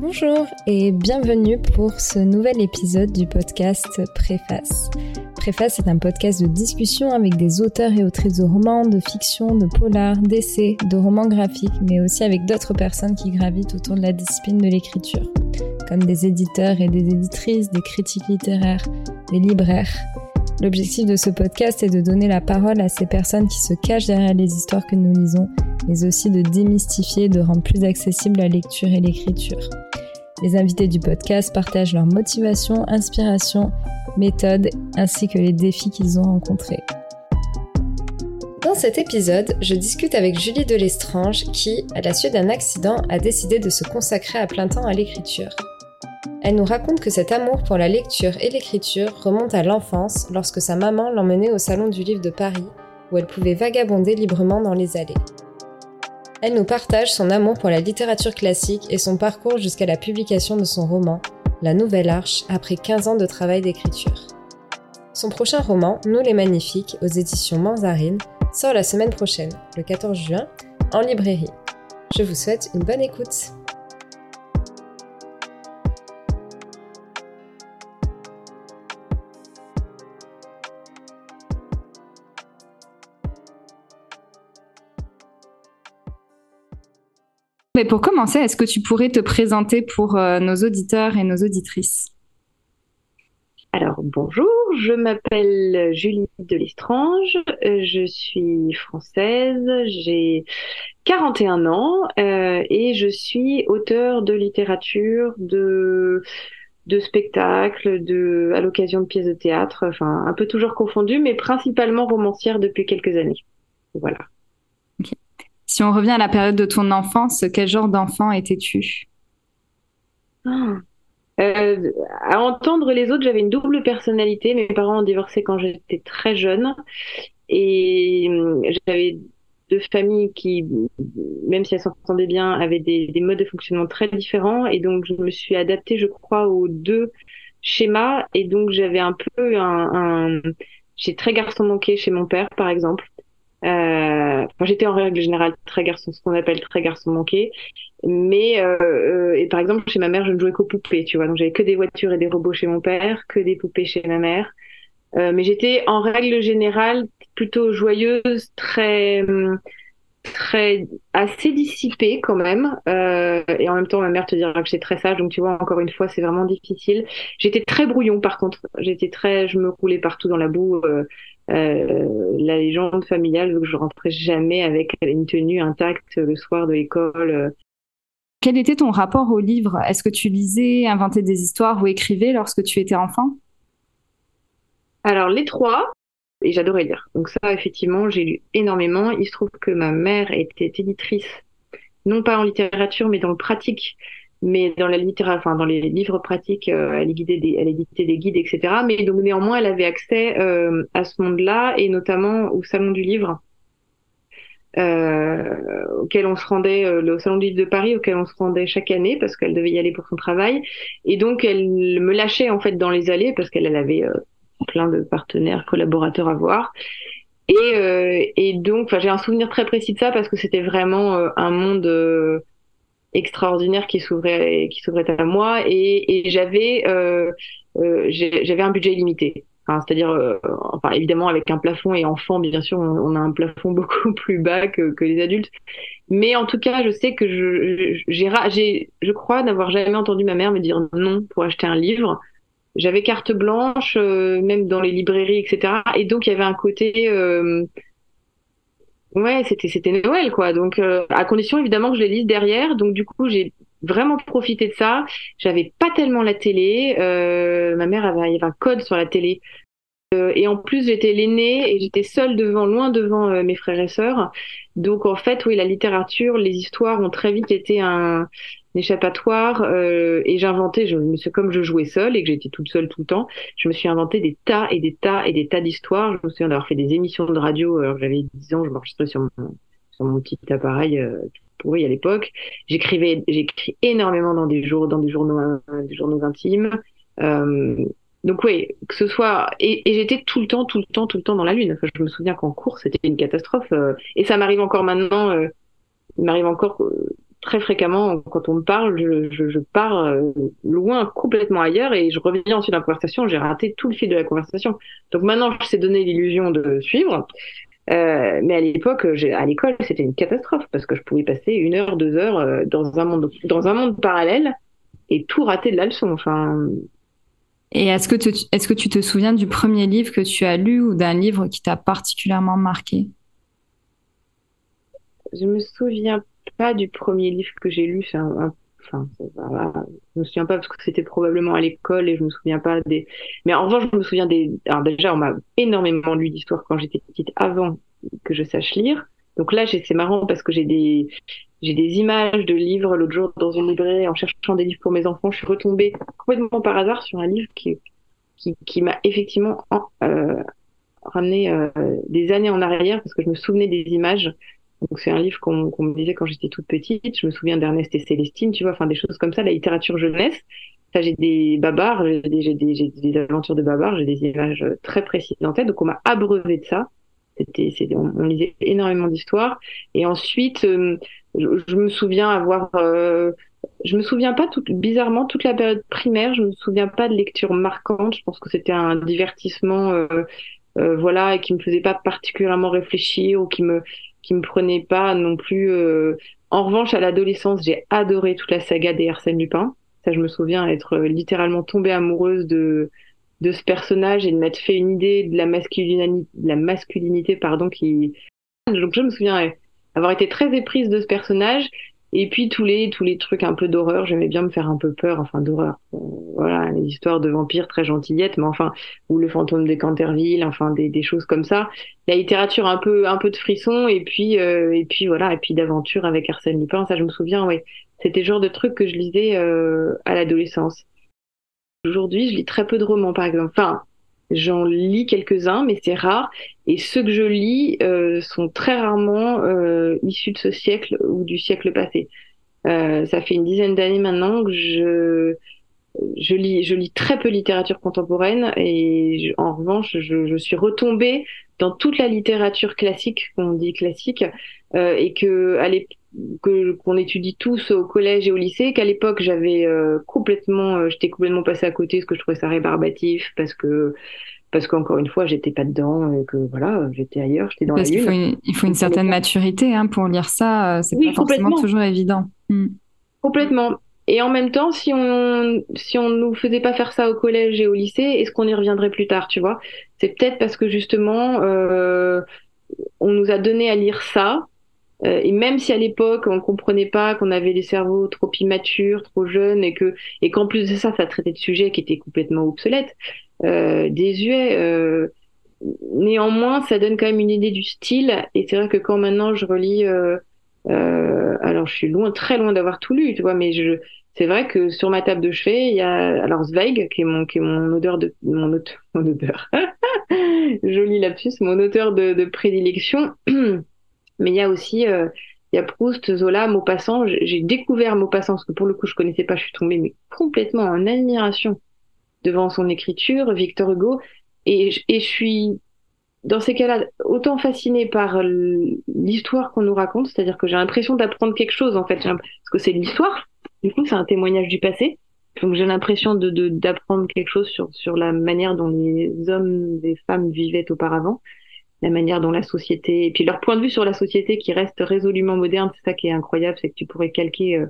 Bonjour et bienvenue pour ce nouvel épisode du podcast Préface. Préface est un podcast de discussion avec des auteurs et autrices de romans, de fiction, de polar, d'essais, de romans graphiques, mais aussi avec d'autres personnes qui gravitent autour de la discipline de l'écriture, comme des éditeurs et des éditrices, des critiques littéraires, des libraires. L'objectif de ce podcast est de donner la parole à ces personnes qui se cachent derrière les histoires que nous lisons mais aussi de démystifier et de rendre plus accessible la lecture et l'écriture. Les invités du podcast partagent leurs motivations, inspirations, méthodes ainsi que les défis qu'ils ont rencontrés. Dans cet épisode, je discute avec Julie Delestrange qui, à la suite d'un accident, a décidé de se consacrer à plein temps à l'écriture. Elle nous raconte que cet amour pour la lecture et l'écriture remonte à l'enfance lorsque sa maman l'emmenait au Salon du Livre de Paris où elle pouvait vagabonder librement dans les allées. Elle nous partage son amour pour la littérature classique et son parcours jusqu'à la publication de son roman, La Nouvelle Arche, après 15 ans de travail d'écriture. Son prochain roman, Nous les Magnifiques, aux éditions Manzarine, sort la semaine prochaine, le 14 juin, en librairie. Je vous souhaite une bonne écoute. Mais pour commencer, est-ce que tu pourrais te présenter pour euh, nos auditeurs et nos auditrices? Alors bonjour, je m'appelle Julie Delestrange, euh, je suis française, j'ai 41 ans euh, et je suis auteur de littérature, de spectacles, de à l'occasion de pièces de théâtre, enfin un peu toujours confondu, mais principalement romancière depuis quelques années. Voilà. Si on revient à la période de ton enfance, quel genre d'enfant étais-tu? Ah. euh, À entendre les autres, j'avais une double personnalité. Mes parents ont divorcé quand j'étais très jeune. Et euh, j'avais deux familles qui, même si elles s'entendaient bien, avaient des, modes de fonctionnement très différents. Et donc, je me suis adaptée, je crois, aux deux schémas. Et donc, j'avais un peu un... un... J'ai très garçon manqué chez mon père, par exemple. Euh, j'étais en règle générale très garçon, ce qu'on appelle très garçon manqué. Mais euh, euh, et par exemple chez ma mère, je ne jouais qu'aux poupées, tu vois. Donc j'avais que des voitures et des robots chez mon père, que des poupées chez ma mère. Mais j'étais en règle générale plutôt joyeuse, très très assez dissipée quand même. Et en même temps, ma mère te dira que j'étais très sage. Donc tu vois, encore une fois, c'est vraiment difficile. J'étais très brouillon par contre. J'étais très, je me roulais partout dans la boue. Euh, la légende familiale veut que je rentrais jamais avec une tenue intacte le soir de l'école. Euh. Quel était ton rapport au livre? Est-ce que tu lisais, inventais des histoires ou écrivais lorsque tu étais enfant? Alors les trois, et j'adorais lire. Donc ça, effectivement, j'ai lu énormément. Il se trouve que ma mère était éditrice, non pas en littérature, mais dans le pratique mais dans la littérature, enfin dans les livres pratiques, euh, elle, guidait des, elle éditait des guides, etc. Mais donc néanmoins, elle avait accès euh, à ce monde-là et notamment au salon du livre, euh, auquel on se rendait, euh, le salon du livre de Paris, auquel on se rendait chaque année parce qu'elle devait y aller pour son travail. Et donc elle me lâchait en fait dans les allées parce qu'elle avait plein de partenaires, collaborateurs à voir. Et, et donc, j'ai un souvenir très précis de ça parce que c'était vraiment un monde extraordinaire qui s'ouvrait qui s'ouvrait à moi et, et j'avais euh, euh, j'avais un budget illimité c'est-à-dire euh, enfin évidemment avec un plafond et enfant bien sûr on, a un plafond beaucoup plus bas que, que, les adultes. Mais en tout cas je sais que je j'ai je crois n'avoir jamais entendu ma mère me dire non pour acheter un livre. J'avais carte blanche euh, même dans les librairies etc et donc il y avait un côté euh, Ouais, c'était c'était Noël quoi. Donc euh, à condition évidemment que je les lise derrière. Donc du coup j'ai vraiment profité de ça. J'avais pas tellement la télé. Euh, ma mère avait, avait un code sur la télé. Euh, et en plus j'étais l'aînée et j'étais seule devant, loin devant euh, mes frères et sœurs. Donc en fait oui la littérature, les histoires ont très vite été un échappatoire euh, et j'inventais, je, comme je jouais seule et que j'étais toute seule tout le temps, je me suis inventé des tas et des tas et des tas d'histoires. Je me souviens d'avoir fait des émissions de radio, alors j'avais 10 ans, je m'enregistrais sur mon, sur mon petit appareil euh, pourri à l'époque. J'écrivais, j'écris énormément dans des jours, dans des journaux, des journaux intimes. Euh, donc oui, que ce soit et, j'étais tout le temps, tout le temps, tout le temps dans la lune. Je me souviens qu'en cours c'était une catastrophe euh, et ça m'arrive encore maintenant. Euh, il m'arrive encore très fréquemment, quand on me parle, je, je, pars euh, loin, complètement ailleurs, et je reviens ensuite dans la conversation, j'ai raté tout le fil de la conversation. Donc maintenant, je sais donner l'illusion de suivre. Euh, mais à l'époque, à l'école, c'était une catastrophe parce que je pouvais passer une heure, deux heures euh, dans un monde, dans un monde parallèle et tout rater de la leçon. Enfin. Et est-ce que, est-ce que tu te souviens du premier livre que tu as lu ou d'un livre qui t'a particulièrement marqué? Je me souviens pas du premier livre que j'ai lu. Enfin, voilà. je me souviens pas parce que c'était probablement à l'école et je me souviens pas des. Mais en revanche, je me souviens des. Alors déjà, on m'a énormément lu d'histoires quand j'étais petite, avant que je sache lire. Donc là, c'est marrant parce que j'ai des j'ai des images de livres. L'autre jour, dans une librairie, en cherchant des livres pour mes enfants, je suis retombée complètement par hasard sur un livre qui qui, qui m'a effectivement euh, ramené euh, des années en arrière parce que je me souvenais des images donc c'est un livre qu'on me disait quand j'étais toute petite. Je me souviens d'Ernest et Célestine, tu vois, enfin des choses comme ça, la littérature jeunesse. Ça, j'ai des babards, j'ai des, des, des, aventures de babards, j'ai des images très précises en tête. Donc on m'a abreuvé de ça. On, on, lisait énormément d'histoires. Et ensuite, euh, je, me souviens avoir, euh, je me souviens pas tout, bizarrement toute la période primaire. Je me souviens pas de lecture marquante. Je pense que c'était un divertissement. Euh, euh, voilà, et qui me faisait pas particulièrement réfléchir ou qui me me prenait pas non plus. En revanche, à l'adolescence, j'ai adoré toute la saga des Arsène Lupin. Ça, je me souviens être littéralement tombée amoureuse de de ce personnage et de m'être fait une idée de la masculinité, de la masculinité pardon, qui. Donc je me souviens avoir été très éprise de ce personnage et puis tous les tous les trucs un peu d'horreur, j'aimais bien me faire un peu peur, enfin d'horreur. Euh, voilà, les histoires de vampires très gentillettes, mais enfin ou le fantôme de Canterville, enfin des, des choses comme ça. La littérature un peu un peu de frisson et puis euh, et puis voilà et puis d'aventure avec Arsène Lupin, ça je me souviens, oui. C'était genre de truc que je lisais euh, à l'adolescence. Aujourd'hui, je lis très peu de romans par exemple. Enfin, J'en lis quelques-uns, mais c'est rare. Et ceux que je lis euh, sont très rarement euh, issus de ce siècle ou du siècle passé. Euh, ça fait une dizaine d'années maintenant que je, je, lis, je lis très peu littérature contemporaine et en revanche, je, je, suis retombée dans toute la littérature classique, qu'on dit classique, euh, et que à que qu'on étudie tous au collège et au lycée, qu'à l'époque j'avais euh, complètement, euh, j'étais complètement passée à côté, parce que je trouvais ça rébarbatif, parce que parce qu'encore une fois j'étais pas dedans, et que voilà, j'étais ailleurs, j'étais dans parce la lune. Faut une, il faut une certaine maturité hein, pour lire ça, c'est pas forcément toujours évident. Hmm. Complètement. Et en même temps, si on si on nous faisait pas faire ça au collège et au lycée, est-ce qu'on y reviendrait plus tard, tu vois? C'est peut-être parce que justement euh, on nous a donné à lire ça euh, et même si à l'époque on comprenait pas qu'on avait les cerveaux trop immatures, trop jeunes, et que et qu'en plus de ça, ça traitait de sujets qui étaient complètement obsolètes, euh, désuets. Euh, néanmoins, ça donne quand même une idée du style. Et c'est vrai que quand maintenant je relis, euh, alors je suis loin, très loin d'avoir tout lu, tu vois, mais je, c'est vrai que sur ma table de chevet, il y a alors Zweig qui est mon qui est mon odeur de mon, mon odeur, joli lapsus, mon auteur de, de prédilection. Mais il y a aussi, euh, il y a Proust, Zola, Maupassant. J'ai découvert Maupassant parce que pour le coup je connaissais pas. Je suis tombée mais complètement en admiration devant son écriture, Victor Hugo, et, je suis dans ces cas-là autant fascinée par l'histoire qu'on nous raconte, c'est-à-dire que j'ai l'impression d'apprendre quelque chose en fait, parce que c'est l'histoire. Du coup, c'est un témoignage du passé. Donc j'ai l'impression d'apprendre quelque chose sur sur la manière dont les hommes et femmes vivaient auparavant la manière dont la société, et puis leur point de vue sur la société qui reste résolument moderne, c'est ça qui est incroyable, c'est que tu pourrais calquer euh,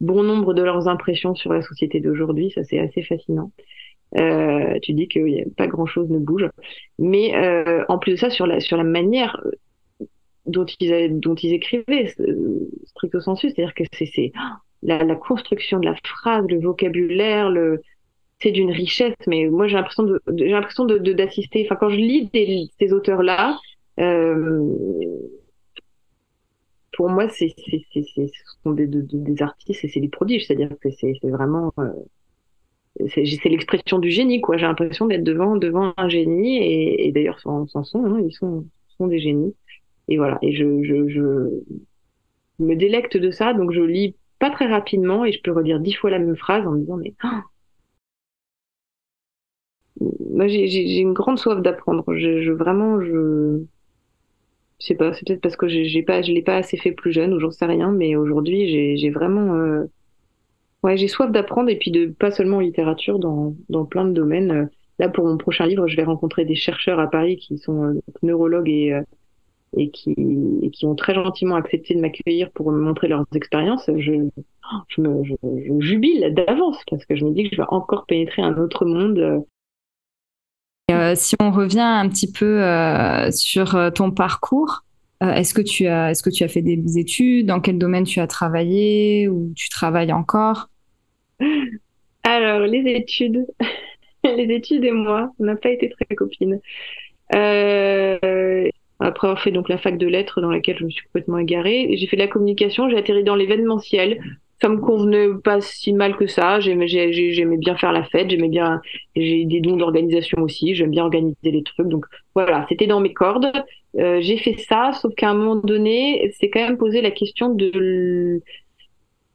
bon nombre de leurs impressions sur la société d'aujourd'hui, ça c'est assez fascinant. Euh, tu dis que pas grand chose ne bouge, mais euh, en plus de ça, sur la sur la manière euh, dont ils dont ils écrivaient, stricto sensu, c'est-à-dire que c'est la, la construction de la phrase, le vocabulaire, le c'est d'une richesse, mais moi j'ai l'impression j'ai l'impression de, d'assister. Enfin, quand je lis des, ces auteurs-là, pour moi, c'est, ce sont des, des artistes et c'est des prodiges. C'est-à-dire que c'est, vraiment, c'est, l'expression du génie, quoi. J'ai l'impression d'être devant, devant un génie et, d'ailleurs, sans, sans son, hein, ils sont, sont des génies. Et voilà. Et je, me délecte de ça, donc je lis pas très rapidement et je peux redire dix fois la même phrase en me disant mais oh, moi j'ai une grande soif d'apprendre. Je, je, vraiment je Je sais pas, c'est peut-être parce que j'ai pas, je l'ai pas assez fait plus jeune ou j'en sais rien, mais aujourd'hui j'ai vraiment, euh, ouais, j'ai soif d'apprendre et puis de pas seulement en littérature, dans, dans plein de domaines. Là, pour mon prochain livre, je vais rencontrer des chercheurs à Paris qui sont euh, neurologues et et qui, et qui ont très gentiment accepté de m'accueillir pour me montrer leurs expériences, je, je, me, jubile d'avance parce que je me dis que je vais encore pénétrer un autre monde. Euh, si on revient un petit peu euh, sur euh, ton parcours, est-ce que tu as est-ce que tu as fait des études? Dans quel domaine tu as travaillé? Ou tu travailles encore? Alors les études, les études et moi, on n'a pas été très copines. Euh, après avoir fait donc la fac de lettres dans laquelle je me suis complètement égarée, j'ai fait de la communication, j'ai atterri dans l'événementiel. Ça me convenait pas si mal que ça. J'aimais, bien faire la fête, j'aimais bien, j'ai des dons d'organisation aussi, j'aime bien organiser les trucs. Donc voilà, c'était dans mes cordes. Euh, j'ai fait ça, sauf qu'à un moment donné, c'est quand même posé la question de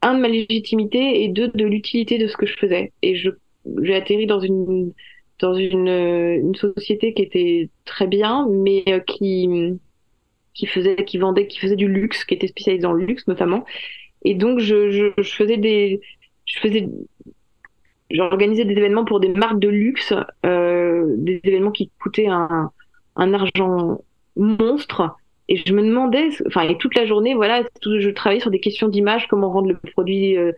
un de ma légitimité et deux de l'utilité de ce que je faisais. Et je j'ai atterri dans une dans une, une société qui était très bien, mais euh, qui qui faisait, qui vendait, qui faisait du luxe, qui était spécialisé dans le luxe notamment. Et donc je, je, je faisais des, je faisais, j'organisais des événements pour des marques de luxe, euh, des événements qui coûtaient un, un argent monstre. Et je me demandais, enfin, et toute la journée, voilà, je travaillais sur des questions d'image, comment rendre le produit euh,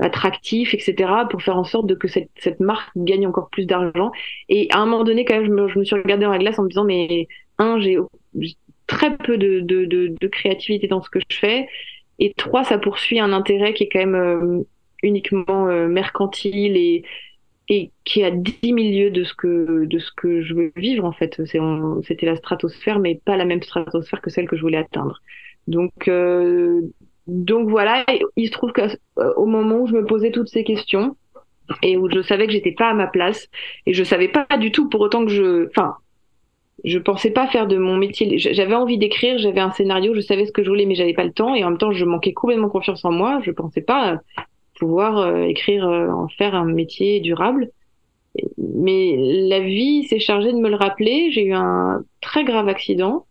attractif, etc., pour faire en sorte que cette, marque gagne encore plus d'argent. Et à un moment donné, quand même, je me, suis regardée dans la glace en me disant, mais un, j'ai très peu de, créativité dans ce que je fais, et trois, ça poursuit un intérêt qui est quand même euh, uniquement euh, mercantile et, et qui est à 10 000 lieues de ce que de ce que je veux vivre en fait. C'était la stratosphère, mais pas la même stratosphère que celle que je voulais atteindre. Donc euh, donc voilà, il se trouve qu'au euh, moment où je me posais toutes ces questions et où je savais que j'étais pas à ma place et je savais pas du tout pour autant que je, enfin, je pensais pas faire de mon métier. J'avais envie d'écrire, j'avais un scénario, je savais ce que je voulais, mais j'avais pas le temps et en même temps je manquais complètement confiance en moi. Je pensais pas pouvoir euh, écrire, euh, en faire un métier durable. Mais la vie s'est chargée de me le rappeler. J'ai eu un très grave accident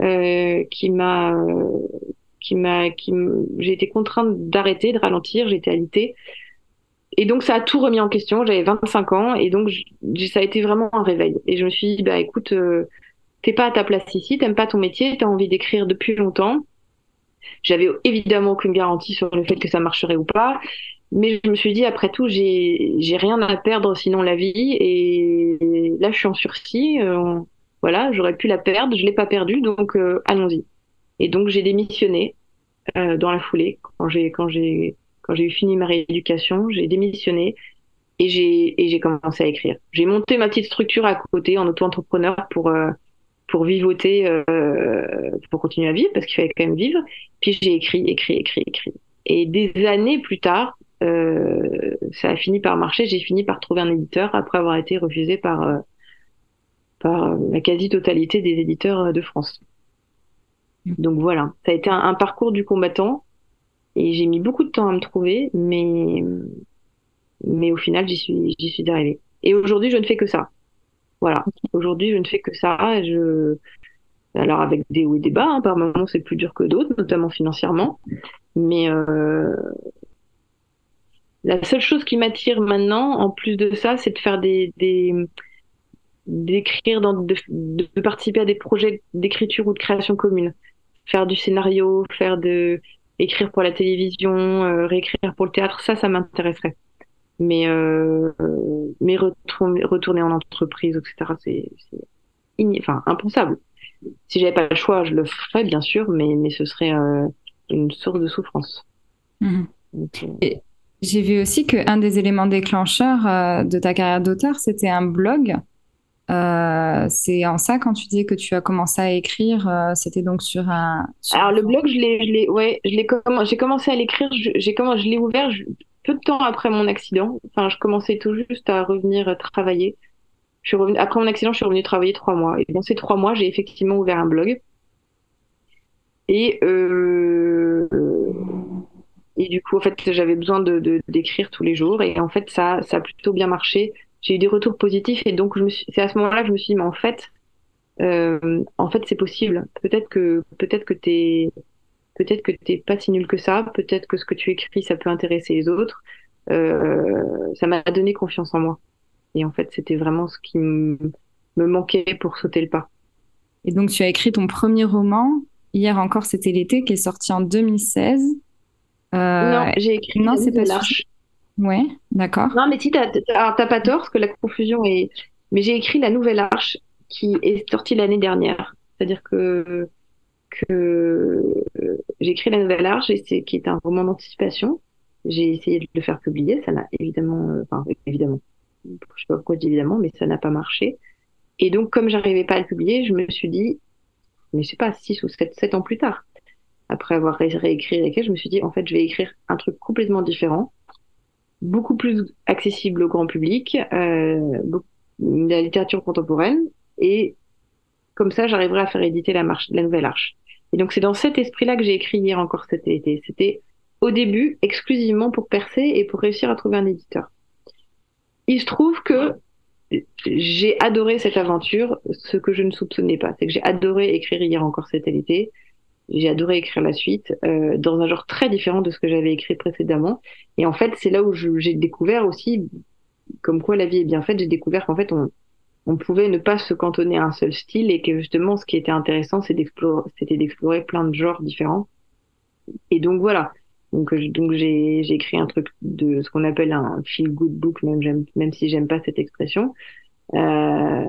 euh, qui m'a qui m'a, qui j'ai été contrainte d'arrêter, de ralentir, j'étais alitée. Et donc ça a tout remis en question. J'avais 25 ans et donc ça a été vraiment un réveil. Et je me suis dit bah écoute, t'es pas à ta place ici, t'aimes pas ton métier, t'as envie d'écrire depuis longtemps. J'avais évidemment aucune garantie sur le fait que ça marcherait ou pas, mais je me suis dit après tout j'ai rien à perdre sinon la vie et là je suis en sursis. Euh, voilà, j'aurais pu la perdre, je l'ai pas perdue donc euh, allons-y. Et donc j'ai démissionné euh, dans la foulée quand j'ai quand j'ai quand j'ai fini ma rééducation, j'ai démissionné et j'ai commencé à écrire. J'ai monté ma petite structure à côté en auto-entrepreneur pour pour vivoter, euh, pour continuer à vivre parce qu'il fallait quand même vivre. Puis j'ai écrit, écrit, écrit, écrit. Et des années plus tard, euh, ça a fini par marcher. J'ai fini par trouver un éditeur après avoir été refusé par euh, par la quasi-totalité des éditeurs de France. Donc voilà, ça a été un, parcours du combattant et j'ai mis beaucoup de temps à me trouver, mais mais au final j'y suis j'y suis arrivée. Et aujourd'hui je ne fais que ça. Voilà, aujourd'hui je ne fais que ça. Alors avec des hauts et des bas, hein, par moments c'est plus dur que d'autres, notamment financièrement, mais euh... la seule chose qui m'attire maintenant, en plus de ça, c'est de faire des, d'écrire, de, de, participer à des projets d'écriture ou de création commune faire du scénario, faire de écrire pour la télévision, euh, réécrire pour le théâtre, ça, ça m'intéresserait. Mais euh, mais retourner, retourner en entreprise, etc., c'est enfin impensable. Si j'avais pas le choix, je le ferais bien sûr, mais mais ce serait euh, une source de souffrance. Mhm. Euh, j'ai vu aussi qu'un des éléments déclencheurs de ta carrière d'auteur, c'était un blog euh, c'est en ça quand tu dis que tu as commencé à écrire, euh, c'était donc sur un. Alors le blog, je l'ai, ouais, j'ai commencé à l'écrire, j'ai comment, je l'ai ouvert peu de temps après mon accident. Enfin, je commençais tout juste à revenir travailler. Je suis après mon accident, je suis revenue travailler trois mois. Et dans ces trois mois, j'ai effectivement ouvert un blog. Et euh, et du coup, en fait, j'avais besoin de d'écrire tous les jours. Et en fait, ça, ça a plutôt bien marché j'ai eu des retours positifs et donc c'est à ce moment-là que je me suis dit mais en fait euh, en fait, c'est possible. Peut-être que peut-être que t'es peut-être que t'es pas si nul que ça. Peut-être que ce que tu écris, ça peut intéresser les autres. Euh, ça m'a donné confiance en moi. Et en fait, c'était vraiment ce qui me manquait pour sauter le pas. Et donc, tu as écrit ton premier roman. Hier encore, c'était l'été, qui est sorti en 2016. Euh... Non, j'ai écrit. Non, c'est pas l'arche. Ouais, d'accord. Non, mais si t'as pas tort, parce que la confusion est. Mais j'ai écrit La Nouvelle Arche, qui est sortie l'année dernière. C'est-à-dire que que j'ai écrit La Nouvelle Arche, qui est un roman d'anticipation. J'ai essayé de le faire publier, ça n'a évidemment, euh, enfin évidemment, je sais pas pourquoi je dis évidemment, mais ça n'a pas marché. Et donc, comme j'arrivais pas à le publier, je me suis dit, mais je sais pas, 6 ou 7, 7 ans plus tard, après avoir réécrit avec elle, je me suis dit, en fait, je vais écrire un truc complètement différent, beaucoup plus accessible au grand public, euh, de la littérature contemporaine, et comme ça, j'arriverai à faire éditer la, marche, la nouvelle arche. Et donc, c'est dans cet esprit-là que j'ai écrit hier encore cet été. C'était au début exclusivement pour percer et pour réussir à trouver un éditeur. Il se trouve que j'ai adoré cette aventure, ce que je ne soupçonnais pas. C'est que j'ai adoré écrire hier encore cet été. J'ai adoré écrire la suite euh, dans un genre très différent de ce que j'avais écrit précédemment. Et en fait, c'est là où j'ai découvert aussi, comme quoi la vie est bien faite, j'ai découvert qu'en fait, on, on pouvait ne pas se cantonner à un seul style et que justement, ce qui était intéressant, c'était d'explorer plein de genres différents. Et donc voilà. Donc, j'ai écrit un truc de ce qu'on appelle un feel good book, même, même si j'aime pas cette expression. Euh,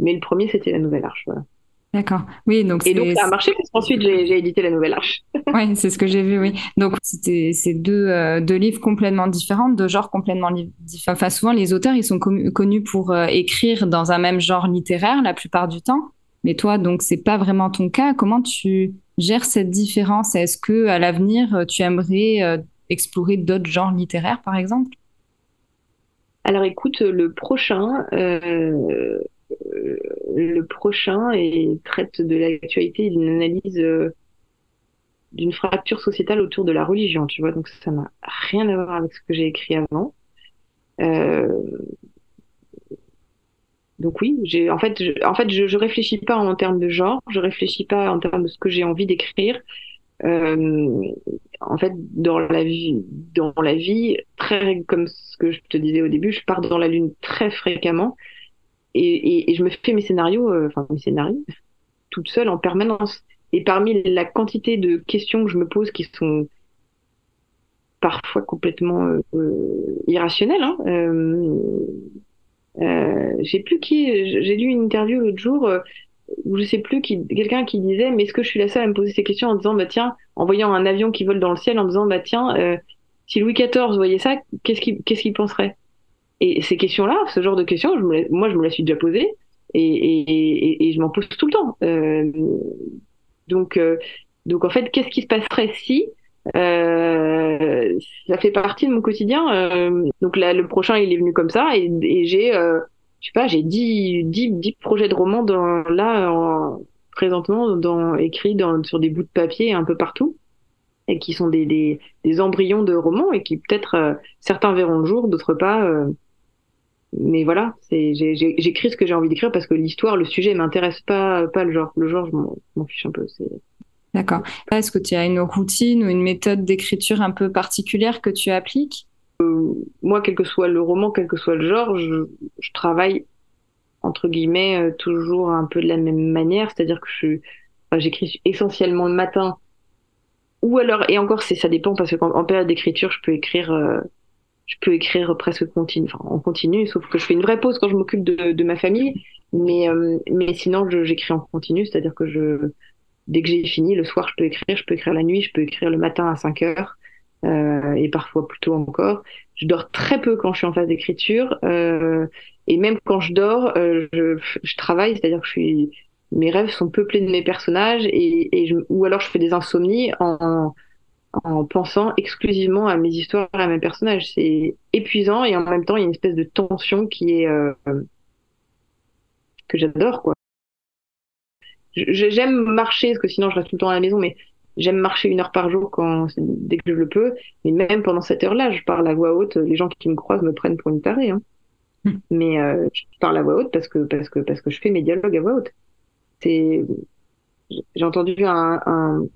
mais le premier, c'était la Nouvelle Arche. Voilà. D'accord. Oui, donc et donc ça a marché parce qu'ensuite j'ai, édité la Nouvelle Arche. oui, c'est ce que j'ai vu. Oui. Donc c'était c'est deux euh, deux livres complètement différents, deux genres complètement différents. Enfin, souvent les auteurs ils sont connus pour euh, écrire dans un même genre littéraire la plupart du temps. Mais toi, donc c'est pas vraiment ton cas. Comment tu gère cette différence? Est-ce que à l'avenir, euh, tu aimerais euh, explorer d'autres genres littéraires, par exemple? Alors, écoute, le prochain, le prochain et traite de l'actualité d'une analyse d'une fracture sociétale autour de la religion, tu vois. Donc ça n'a rien à voir avec ce que j'ai écrit avant. Donc oui, j'ai en fait, je, en fait, je, je réfléchis pas en termes de genre, je réfléchis pas en termes de ce que j'ai envie d'écrire. Euh, en fait, dans la vie, dans la vie, très comme ce que je te disais au début, je pars dans la lune très fréquemment et, et, et je me fais mes scénarios, euh, enfin mes scénarios, toute seule en permanence. Et parmi la quantité de questions que je me pose qui sont parfois complètement euh, euh irrationnelles, hein, euh, euh, j'ai plus qui, j'ai lu une interview l'autre jour euh, où je sais plus qui, quelqu'un qui disait, mais est-ce que je suis la seule à me poser ces questions en disant, bah tiens, en voyant un avion qui vole dans le ciel, en disant, bah tiens, si Louis XIV voyait ça, qu'est-ce qu'il, qu'est-ce qu'il penserait? Et ces questions-là, ce genre de questions, je me, moi, je me la suis déjà posée et, et, et, et je m'en pose tout le temps. Euh, donc, euh, donc en fait, qu'est-ce qui se passerait si euh, ça fait partie de mon quotidien. Euh, donc là, le prochain, il est venu comme ça, et, j'ai, euh, je sais pas, j'ai 10, 10, 10 projets de romans dans, là, en, présentement, dans, écrits dans, sur des bouts de papier un peu partout, et qui sont des, des, des embryons de romans, et qui peut-être, euh, certains verront le jour, d'autres pas. Euh, mais voilà, j'écris ce que j'ai envie d'écrire parce que l'histoire, le sujet m'intéresse pas, pas le genre. Le genre, je m'en fiche un peu. D'accord. Est-ce que tu as une routine ou une méthode d'écriture un peu particulière que tu appliques? Euh, Moi, quel que soit le roman, quel que soit le genre, je, je travaille entre guillemets euh, toujours un peu de la même manière, c'est-à-dire que enfin, j'écris essentiellement le matin. Ou alors, et encore, ça dépend parce qu'en en période d'écriture, je peux écrire, euh, je peux écrire presque continu, enfin en continu, sauf que je fais une vraie pause quand je m'occupe de, de, ma famille, mais euh, mais sinon j'écris en continu, c'est-à-dire que je dès que j'ai fini, le soir, je peux écrire, je peux écrire la nuit, je peux écrire le matin à 5 heures, euh, et parfois plus tôt encore. Je dors très peu quand je suis en phase d'écriture, euh, et même quand je dors, euh, je, je, travaille, c'est-à-dire que je suis, mes rêves sont peuplés de mes personnages, et, et je, ou alors je fais des insomnies en, en pensant exclusivement à mes histoires et à mes personnages. C'est épuisant, et en même temps, il y a une espèce de tension qui est euh, que j'adore, quoi j'aime marcher parce que sinon je reste tout le temps à la maison, mais j'aime marcher une heure par jour quand dès que je le peux. Mais même pendant cette heure-là, je parle à voix haute. Les gens qui me croisent me prennent pour une tarée. Hein. Hmm. Mais euh, je parle à voix haute parce que parce que parce que je fais mes dialogues à voix haute. c'est, j'ai entendu un, un,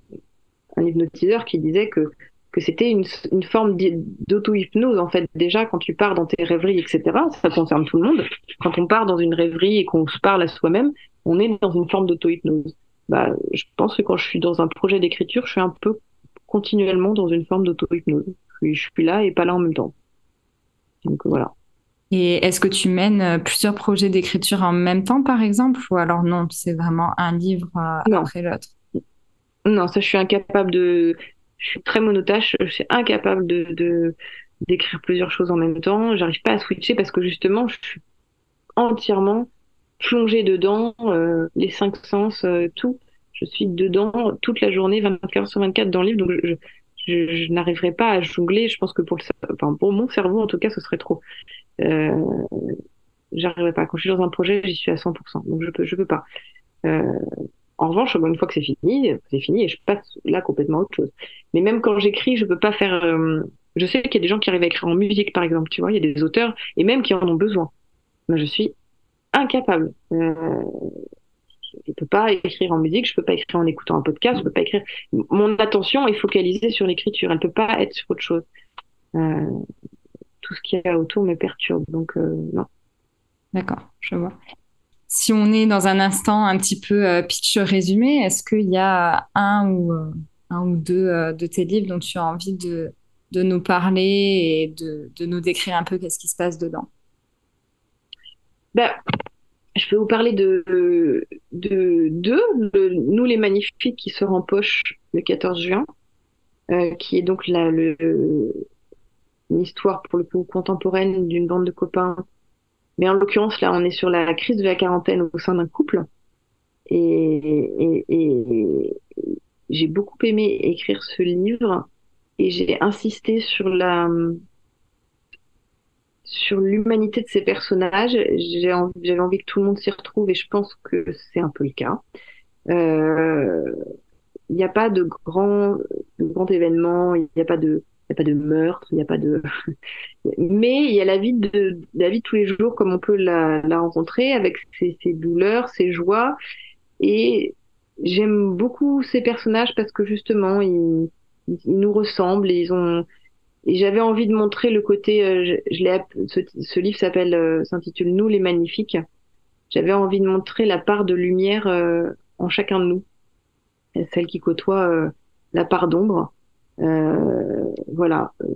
un hypnotiseur qui disait que que c'était une, une, forme d'auto-hypnose en fait. Déjà quand tu pars dans tes rêveries etc ça concerne tout le monde. Quand on part dans une rêverie et qu'on se parle à soi-même on est dans une forme d'auto-hypnose. Bah, je pense que quand je suis dans un projet d'écriture je suis un peu continuellement dans une forme d'auto-hypnose. Je, je suis là et pas là en même temps. Donc voilà. Et est-ce que tu mènes euh, plusieurs projets d'écriture en même temps, par exemple, ou alors non, c'est vraiment un livre euh, après l'autre? Non, ça, je suis incapable de. Je suis très monotache, je suis incapable de d'écrire plusieurs choses en même temps. J'arrive pas à switcher parce que justement, je suis entièrement plongée dedans, euh, les cinq sens, tout. Je suis dedans toute la journée, 24 heures sur 24 dans le livre, donc je, je, je n'arriverai pas à jongler. Je pense que pour le, enfin, pour mon cerveau, en tout cas, ce serait trop euh, j'arriverai pas. Quand je suis dans un projet, j'y suis à 100%. Donc je peux, je peux pas. En revanche, une fois que c'est fini, c'est fini et je passe là complètement autre chose. Mais même quand j'écris, je peux pas faire. Euh, je sais qu'il y a des gens qui arrivent à écrire en musique, par exemple. Tu vois, il y a des auteurs et même qui en ont besoin. Moi, je suis incapable. Euh, je peux pas écrire en musique, je peux pas écrire en écoutant un podcast, je peux pas écrire. Mon attention est focalisée sur l'écriture. Elle peut pas être sur autre chose. Euh, tout ce qu'il y a autour me perturbe. Donc, euh, non. D'accord, je vois. Si on est dans un instant un petit peu euh, pitch résumé, est-ce qu'il y a un ou, euh, deux de tes livres dont tu as envie de, nous parler et de, nous décrire un peu qu'est-ce qui se passe dedans? Ben, Je peux vous parler de deux. De, Nous les Magnifiques qui sort en poche le 14 juin, qui est donc la, pour le coup contemporaine d'une bande de copains. Mais en l'occurrence, là, on est sur la crise de la quarantaine au sein d'un couple. Et, et, et j'ai beaucoup aimé écrire ce livre et j'ai insisté sur la sur l'humanité de ces personnages. J'avais envie, envie que tout le monde s'y retrouve et je pense que c'est un peu le cas. Euh, il n'y a pas de grand, de grand événement, il n'y a pas de, il n'y a pas de meurtre, il n'y a pas de. Mais il y a la vie de la vie de tous les jours comme on peut la, la rencontrer avec ses, ses, douleurs, ses joies. Et j'aime beaucoup ces personnages parce que justement ils, ils nous ressemblent et ils ont. Et j'avais envie de montrer le côté. Euh, je, l'ai. Ce, ce, livre s'appelle euh, s'intitule Nous les magnifiques. J'avais envie de montrer la part de lumière euh, en chacun de nous, celle qui côtoie la part d'ombre euh, voilà, euh,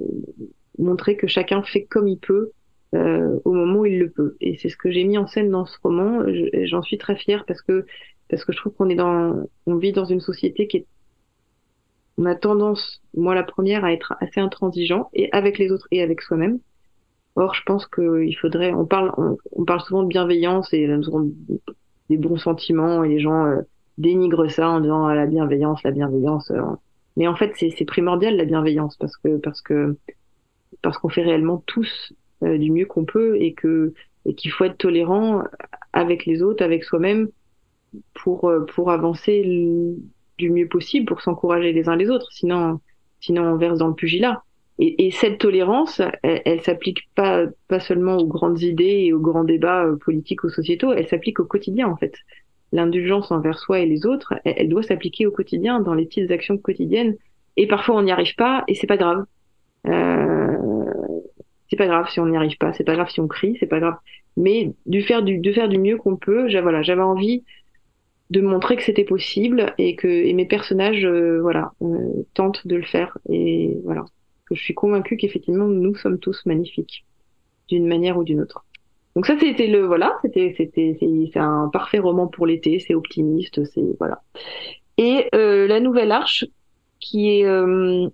montrer que chacun fait comme il peut euh, au moment où il le peut. Et c'est ce que j'ai mis en scène dans ce roman. J'en suis très fière parce que parce que je trouve qu'on est dans, on vit dans une société qui est, on a tendance, moi la première, à être assez intransigeant et avec les autres et avec soi-même. Or, je pense qu'il faudrait, on parle, on, parle souvent de bienveillance et des bons sentiments et les gens dénigrent ça en disant ah, la bienveillance, la bienveillance. Mais en fait, c'est primordial la bienveillance parce que parce que parce qu'on fait réellement tous euh, du mieux qu'on peut et que qu'il faut être tolérant avec les autres, avec soi-même pour euh, pour avancer du mieux possible, pour s'encourager les uns les autres. Sinon sinon on verse dans le pugilat. Et, et cette tolérance, elle, elle s'applique pas pas seulement aux grandes idées et aux grands débats euh, politiques ou sociétaux, elle s'applique au quotidien en fait l'indulgence envers soi et les autres, elle, doit s'appliquer au quotidien, dans les petites actions quotidiennes. Et parfois, on n'y arrive pas, et c'est pas grave. Euh, c'est pas grave si on n'y arrive pas, c'est pas grave si on crie, c'est pas grave. Mais du faire du, de faire du mieux qu'on peut, j'avais envie de montrer que c'était possible et que mes personnages, euh, voilà, euh, tentent de le faire. Et voilà, je suis convaincue qu'effectivement, nous sommes tous magnifiques, d'une manière ou d'une autre. Donc ça c'était le voilà, c'était c'était c'est un parfait roman pour l'été, c'est optimiste, c'est voilà. Et euh, la nouvelle arche qui est euh,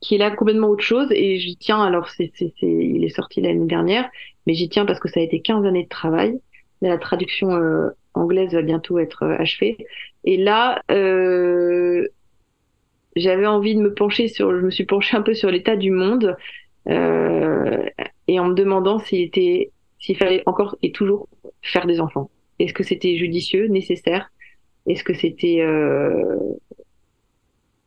qui est là complètement autre chose et j'y tiens alors c'est c'est il est sorti l'année dernière, mais j'y tiens parce que ça a été 15 années de travail. La traduction euh, anglaise va bientôt être euh, achevée et là euh, j'avais envie de me pencher sur je me suis penchée un peu sur l'état du monde et en me demandant s'il était s'il fallait encore et toujours faire des enfants. Est-ce que c'était judicieux, nécessaire? Est-ce que c'était euh...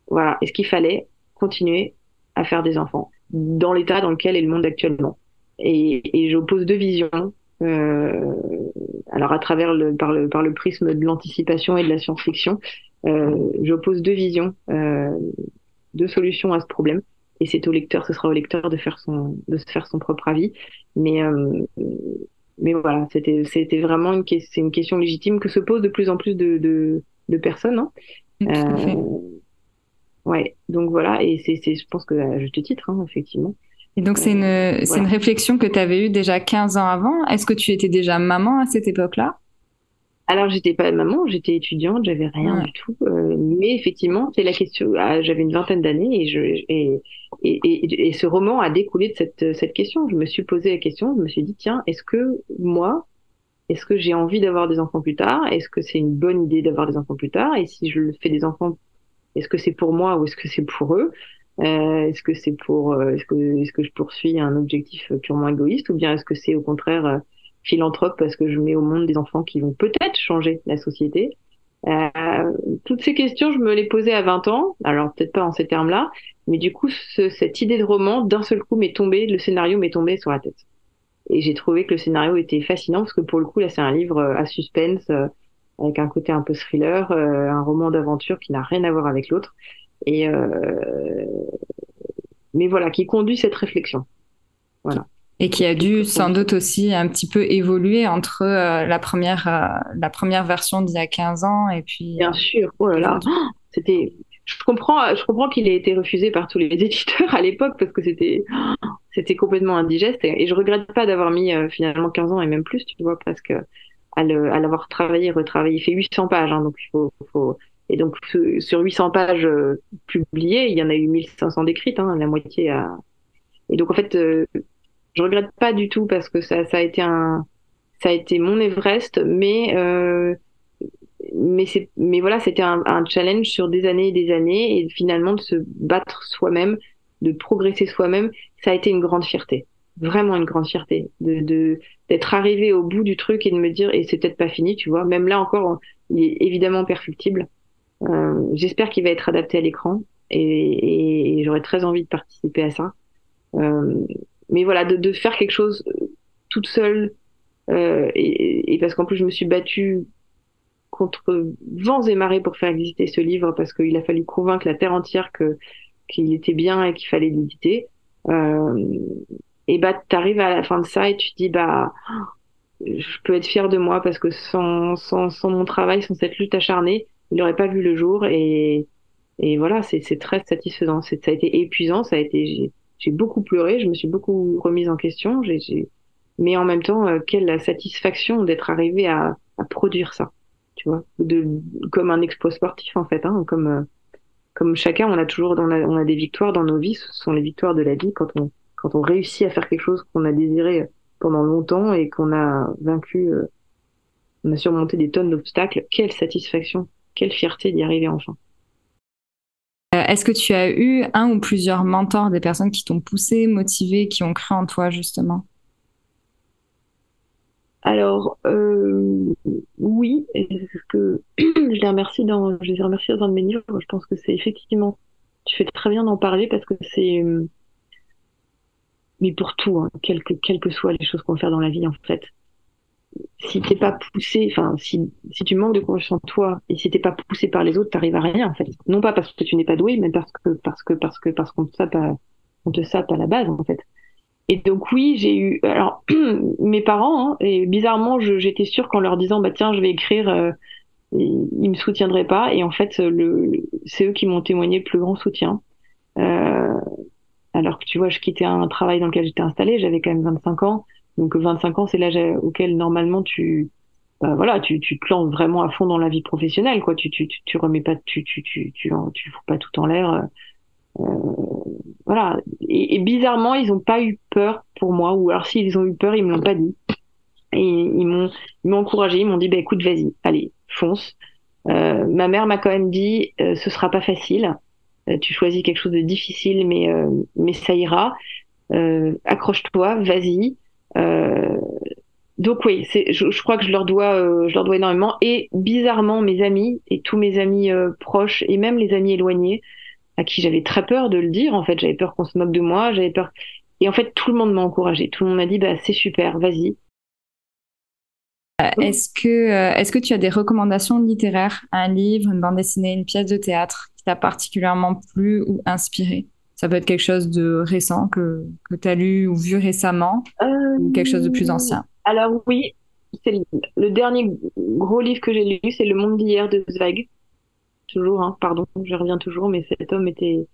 voilà Est-ce qu'il fallait continuer à faire des enfants dans l'état dans lequel est le monde actuellement? Et, j'oppose deux visions Euh, alors à travers le par le par le prisme de l'anticipation et de la science-fiction, euh, j'oppose deux visions, deux solutions à ce problème. Et c'est au lecteur, ce sera au lecteur de faire son de se faire son propre avis. Mais euh, mais voilà, c'était c'était vraiment une c'est une question légitime que se posent de plus en plus de de, de personnes. Hein. Euh, ouais, donc voilà, et c'est je pense que à juste titre, hein, effectivement. Et donc, c'est une, euh, c'est une réflexion que tu avais eue déjà 15 ans avant. Est-ce que tu étais déjà maman à cette époque-là? Alors j'étais pas maman, j'étais étudiante, j'avais rien du tout. Euh, mais effectivement, c'est la question. Ah, j'avais une vingtaine d'années et, je, et, et, et, ce roman a découlé de cette, cette question. Je me suis posé la question, je me suis dit tiens, est-ce que moi, est-ce que j'ai envie d'avoir des enfants plus tard? Est-ce que c'est une bonne idée d'avoir des enfants plus tard? Et si je fais des enfants, est-ce que c'est pour moi ou est-ce que c'est pour eux? Euh, Est-ce que c'est pour euh, est-ce que est-ce que je poursuis un objectif purement égoïste ou bien est-ce que c'est au contraire euh, philanthrope parce que je mets au monde des enfants qui vont peut-être changer la société? Euh, toutes ces questions, je me les posais à 20 ans, alors peut-être pas en ces termes-là, mais du coup, ce, cette idée de roman, d'un seul coup, m'est tombée, le scénario m'est tombé sur la tête. Et j'ai trouvé que le scénario était fascinant parce que pour le coup, là, c'est un livre à suspense, avec un côté un peu thriller, un roman d'aventure qui n'a rien à voir avec l'autre. Et euh, mais voilà, qui conduit cette réflexion. Voilà. Et qui a dû sans doute aussi un petit peu évoluer entre euh, la première euh, la première version d'il y a 15 ans et puis. Bien sûr. Oh là là, c'était. Je comprends, je comprends qu'il ait été refusé par tous les éditeurs à l'époque parce que c'était c'était complètement indigeste et, je regrette pas d'avoir mis finalement 15 ans et même plus, tu vois, parce que à l'avoir travaillé, retravaillé, il fait 800 pages, hein, donc il faut, faut et donc, sur 800 pages euh, publiées, il y en a eu 1500 décrites, hein, la moitié à... Et donc, en fait, euh, je regrette pas du tout parce que ça, ça a été un, ça a été mon Everest, mais, euh, mais c'est, mais voilà, c'était un, un, challenge sur des années et des années, et finalement de se battre soi-même, de progresser soi-même, ça a été une grande fierté, vraiment une grande fierté, de, d'être arrivé au bout du truc et de me dire, et c'est peut-être pas fini, tu vois, même là encore, il est évidemment perfectible. Euh, j'espère qu'il va être adapté à l'écran et, et, j'aurais très envie de participer à ça. Euh, mais voilà, de, faire quelque chose toute seule euh, et, parce qu'en plus je me suis battue contre vents et marées pour faire exister ce livre parce qu'il a fallu convaincre la terre entière qu'il était bien et qu'il fallait l'éditer. Euh, et bah t'arrives à la fin de ça et tu te dis bah je peux être fière de moi parce que sans mon travail, sans cette lutte acharnée, il n'aurait pas vu le jour et, et voilà, c'est très satisfaisant. Ça a été épuisant, ça a été, j'ai beaucoup pleuré, je me suis beaucoup remise en question, j'ai mais en même temps, euh, quelle satisfaction d'être arrivé à, à, produire ça, tu vois, de, comme un exploit sportif en fait, hein, comme euh, comme chacun, on a toujours, on a des victoires dans nos vies, ce sont les victoires de la vie quand on quand on réussit à faire quelque chose qu'on a désiré pendant longtemps et qu'on a vaincu, euh, on a surmonté des tonnes d'obstacles. Quelle satisfaction quelle fierté d'y arriver enfin. Est-ce que tu as eu un ou plusieurs mentors, des personnes qui t'ont poussé, motivé, qui ont cru en toi justement? Alors euh, oui, je les remercie dans, je les remercie dans un de mes livres. Je pense que c'est effectivement, tu fais très bien d'en parler parce que c'est, euh, mais pour tout, hein, quelles que, que soient les choses qu'on fait dans la vie en fait, si t'es pas poussé, enfin, si, si tu manques de confiance en toi et si t'es pas poussé par les autres, t'arrives à rien, en fait. Non pas parce que tu n'es pas doué, mais parce que, parce que, parce que, parce qu'on te sape à, on te sape à la base, en fait. Et donc, oui, j'ai eu, alors, mes parents, hein, et bizarrement, j'étais sûre qu'en leur disant, bah, tiens, je vais écrire, euh, ils me soutiendraient pas. Et en fait, c'est eux qui m'ont témoigné le plus grand soutien. Euh, alors que tu vois, je quittais un travail dans lequel j'étais installée, j'avais quand même 25 ans. Donc 25 ans, c'est l'âge auquel normalement tu bah, voilà, tu, tu te lances vraiment à fond dans la vie professionnelle, quoi. Tu, tu, tu, tu remets pas, tu, tu, tu, tu, tu fous pas tout en l'air. Euh, voilà. Et, bizarrement, ils ont pas eu peur pour moi, ou alors s'ils ont eu peur, ils me l'ont pas dit. Et ils m'ont, ils m'ont encouragé, ils m'ont dit, bah écoute, vas-y, allez, fonce. Euh, ma mère m'a quand même dit, euh, ce sera pas facile. Euh, tu choisis quelque chose de difficile, mais euh, mais ça ira. accroche-toi, vas-y. Euh, donc oui, je, crois que je leur dois, euh, je leur dois énormément. Et bizarrement, mes amis et tous mes amis euh, proches et même les amis éloignés, à qui j'avais très peur de le dire. En fait, j'avais peur qu'on se moque de moi, j'avais peur. Et en fait, tout le monde m'a encouragé. Tout le monde m'a dit, bah c'est super, vas-y. est-ce que, est-ce que tu as des recommandations littéraires, un livre, une bande dessinée, une pièce de théâtre qui t'a particulièrement plu ou inspiré? Ça peut être quelque chose de récent que, que tu as lu ou vu récemment, ou quelque chose de plus ancien? Alors oui, c'est le, dernier gros livre que j'ai lu, c'est Le Monde d'hier de Zweig. Toujours, hein, pardon, je reviens toujours, mais cet homme était.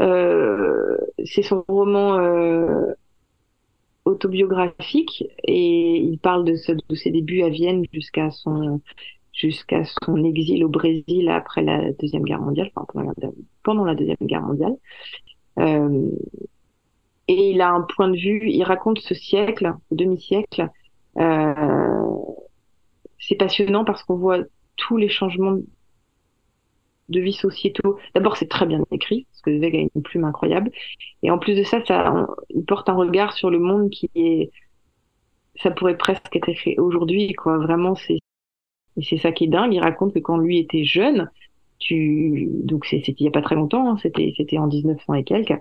Euh, c'est son roman euh, autobiographique et il parle de, de ses débuts à Vienne jusqu'à son jusqu'à son exil au Brésil après la deuxième guerre mondiale, enfin pendant la, deuxième guerre mondiale. Euh, et il a un point de vue, il raconte ce siècle, demi-siècle, euh, c'est passionnant parce qu'on voit tous les changements de vie sociétaux. D'abord, c'est très bien écrit, parce que Zweig a une plume incroyable. Et en plus de ça, ça il porte un regard sur le monde qui est, ça pourrait presque être écrit aujourd'hui, quoi. Vraiment, c'est, c'est ça qui est dingue. Il raconte que quand lui était jeune, tu, donc c'était il y a pas très longtemps, hein, c'était, c'était en 1900 et quelques,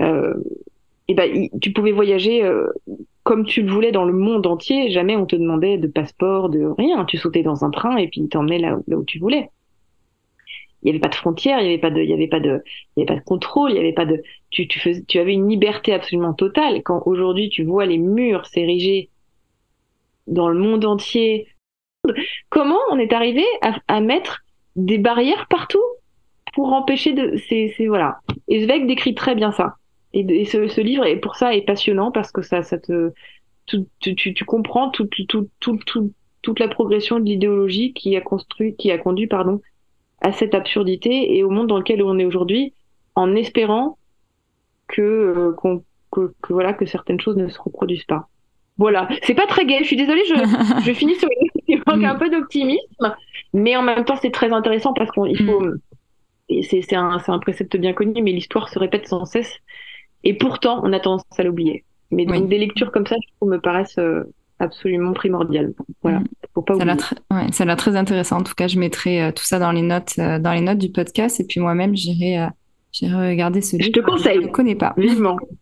euh, et ben, tu pouvais voyager euh, comme tu le voulais dans le monde entier. Jamais on te demandait de passeport, de rien. Tu sautais dans un train et puis il t'emmenait là, où tu voulais. Il n'y avait pas de frontières, il n'y avait pas de, il y avait pas de, il y avait pas de contrôle, il y avait pas de, tu, tu faisais, tu avais une liberté absolument totale. Quand aujourd'hui tu vois les murs s'ériger dans le monde entier, comment on est arrivé à, à mettre des barrières partout pour empêcher de, c'est, voilà. Et Zweig décrit très bien ça. Et, ce, ce, livre, et pour ça, est passionnant parce que ça, ça te, tu, tu, tu comprends tout, tout, tout, tout, toute la progression de l'idéologie qui a construit, qui a conduit, pardon, à cette absurdité et au monde dans lequel on est aujourd'hui, en espérant que, euh, que, que, voilà, que certaines choses ne se reproduisent pas. Voilà, c'est pas très gai. Je suis désolée, je, je finis sur une manque un peu d'optimisme, mais en même temps, c'est très intéressant parce qu'il faut. Mm. C'est un, un précepte bien connu, mais l'histoire se répète sans cesse. Et pourtant, on a tendance à l'oublier. Mais donc, des lectures comme ça, je trouve, me paraissent euh, absolument primordiales. Voilà, mm. faut pas oublier. Ça a l'air très intéressant. En tout cas, je mettrai euh, tout ça dans les notes, euh, dans les notes du podcast. Et puis moi-même, j'irai, regarder ce livre. Je te conseille. Je ne connais pas. Vivement.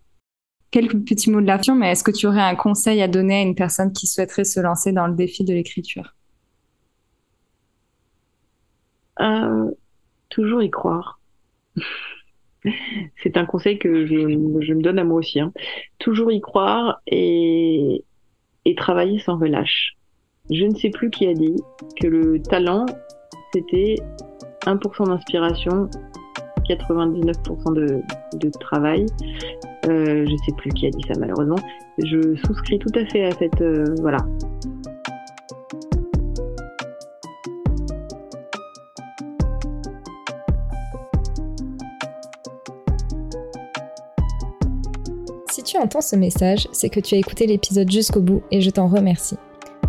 Quelques petits mots de la fin, mais est-ce que tu aurais un conseil à donner à une personne qui souhaiterait se lancer dans le défi de l'écriture? Toujours y croire. c'est un conseil que je, me donne à moi aussi. Hein. Toujours y croire et, et travailler sans relâche. Je ne sais plus qui a dit que le talent, c'était 1% d'inspiration, 99% de, de travail. Euh, je sais plus qui a dit ça malheureusement. Je souscris tout à fait à cette euh, voilà Si tu entends ce message, c'est que tu as écouté l'épisode jusqu'au bout et je t'en remercie.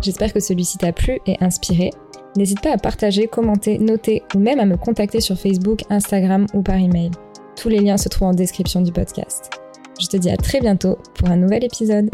J'espère que celui-ci t'a plu et inspiré. N'hésite pas à partager, commenter, noter ou même à me contacter sur Facebook, Instagram ou par email. Tous les liens se trouvent en description du podcast. Je te dis à très bientôt pour un nouvel épisode.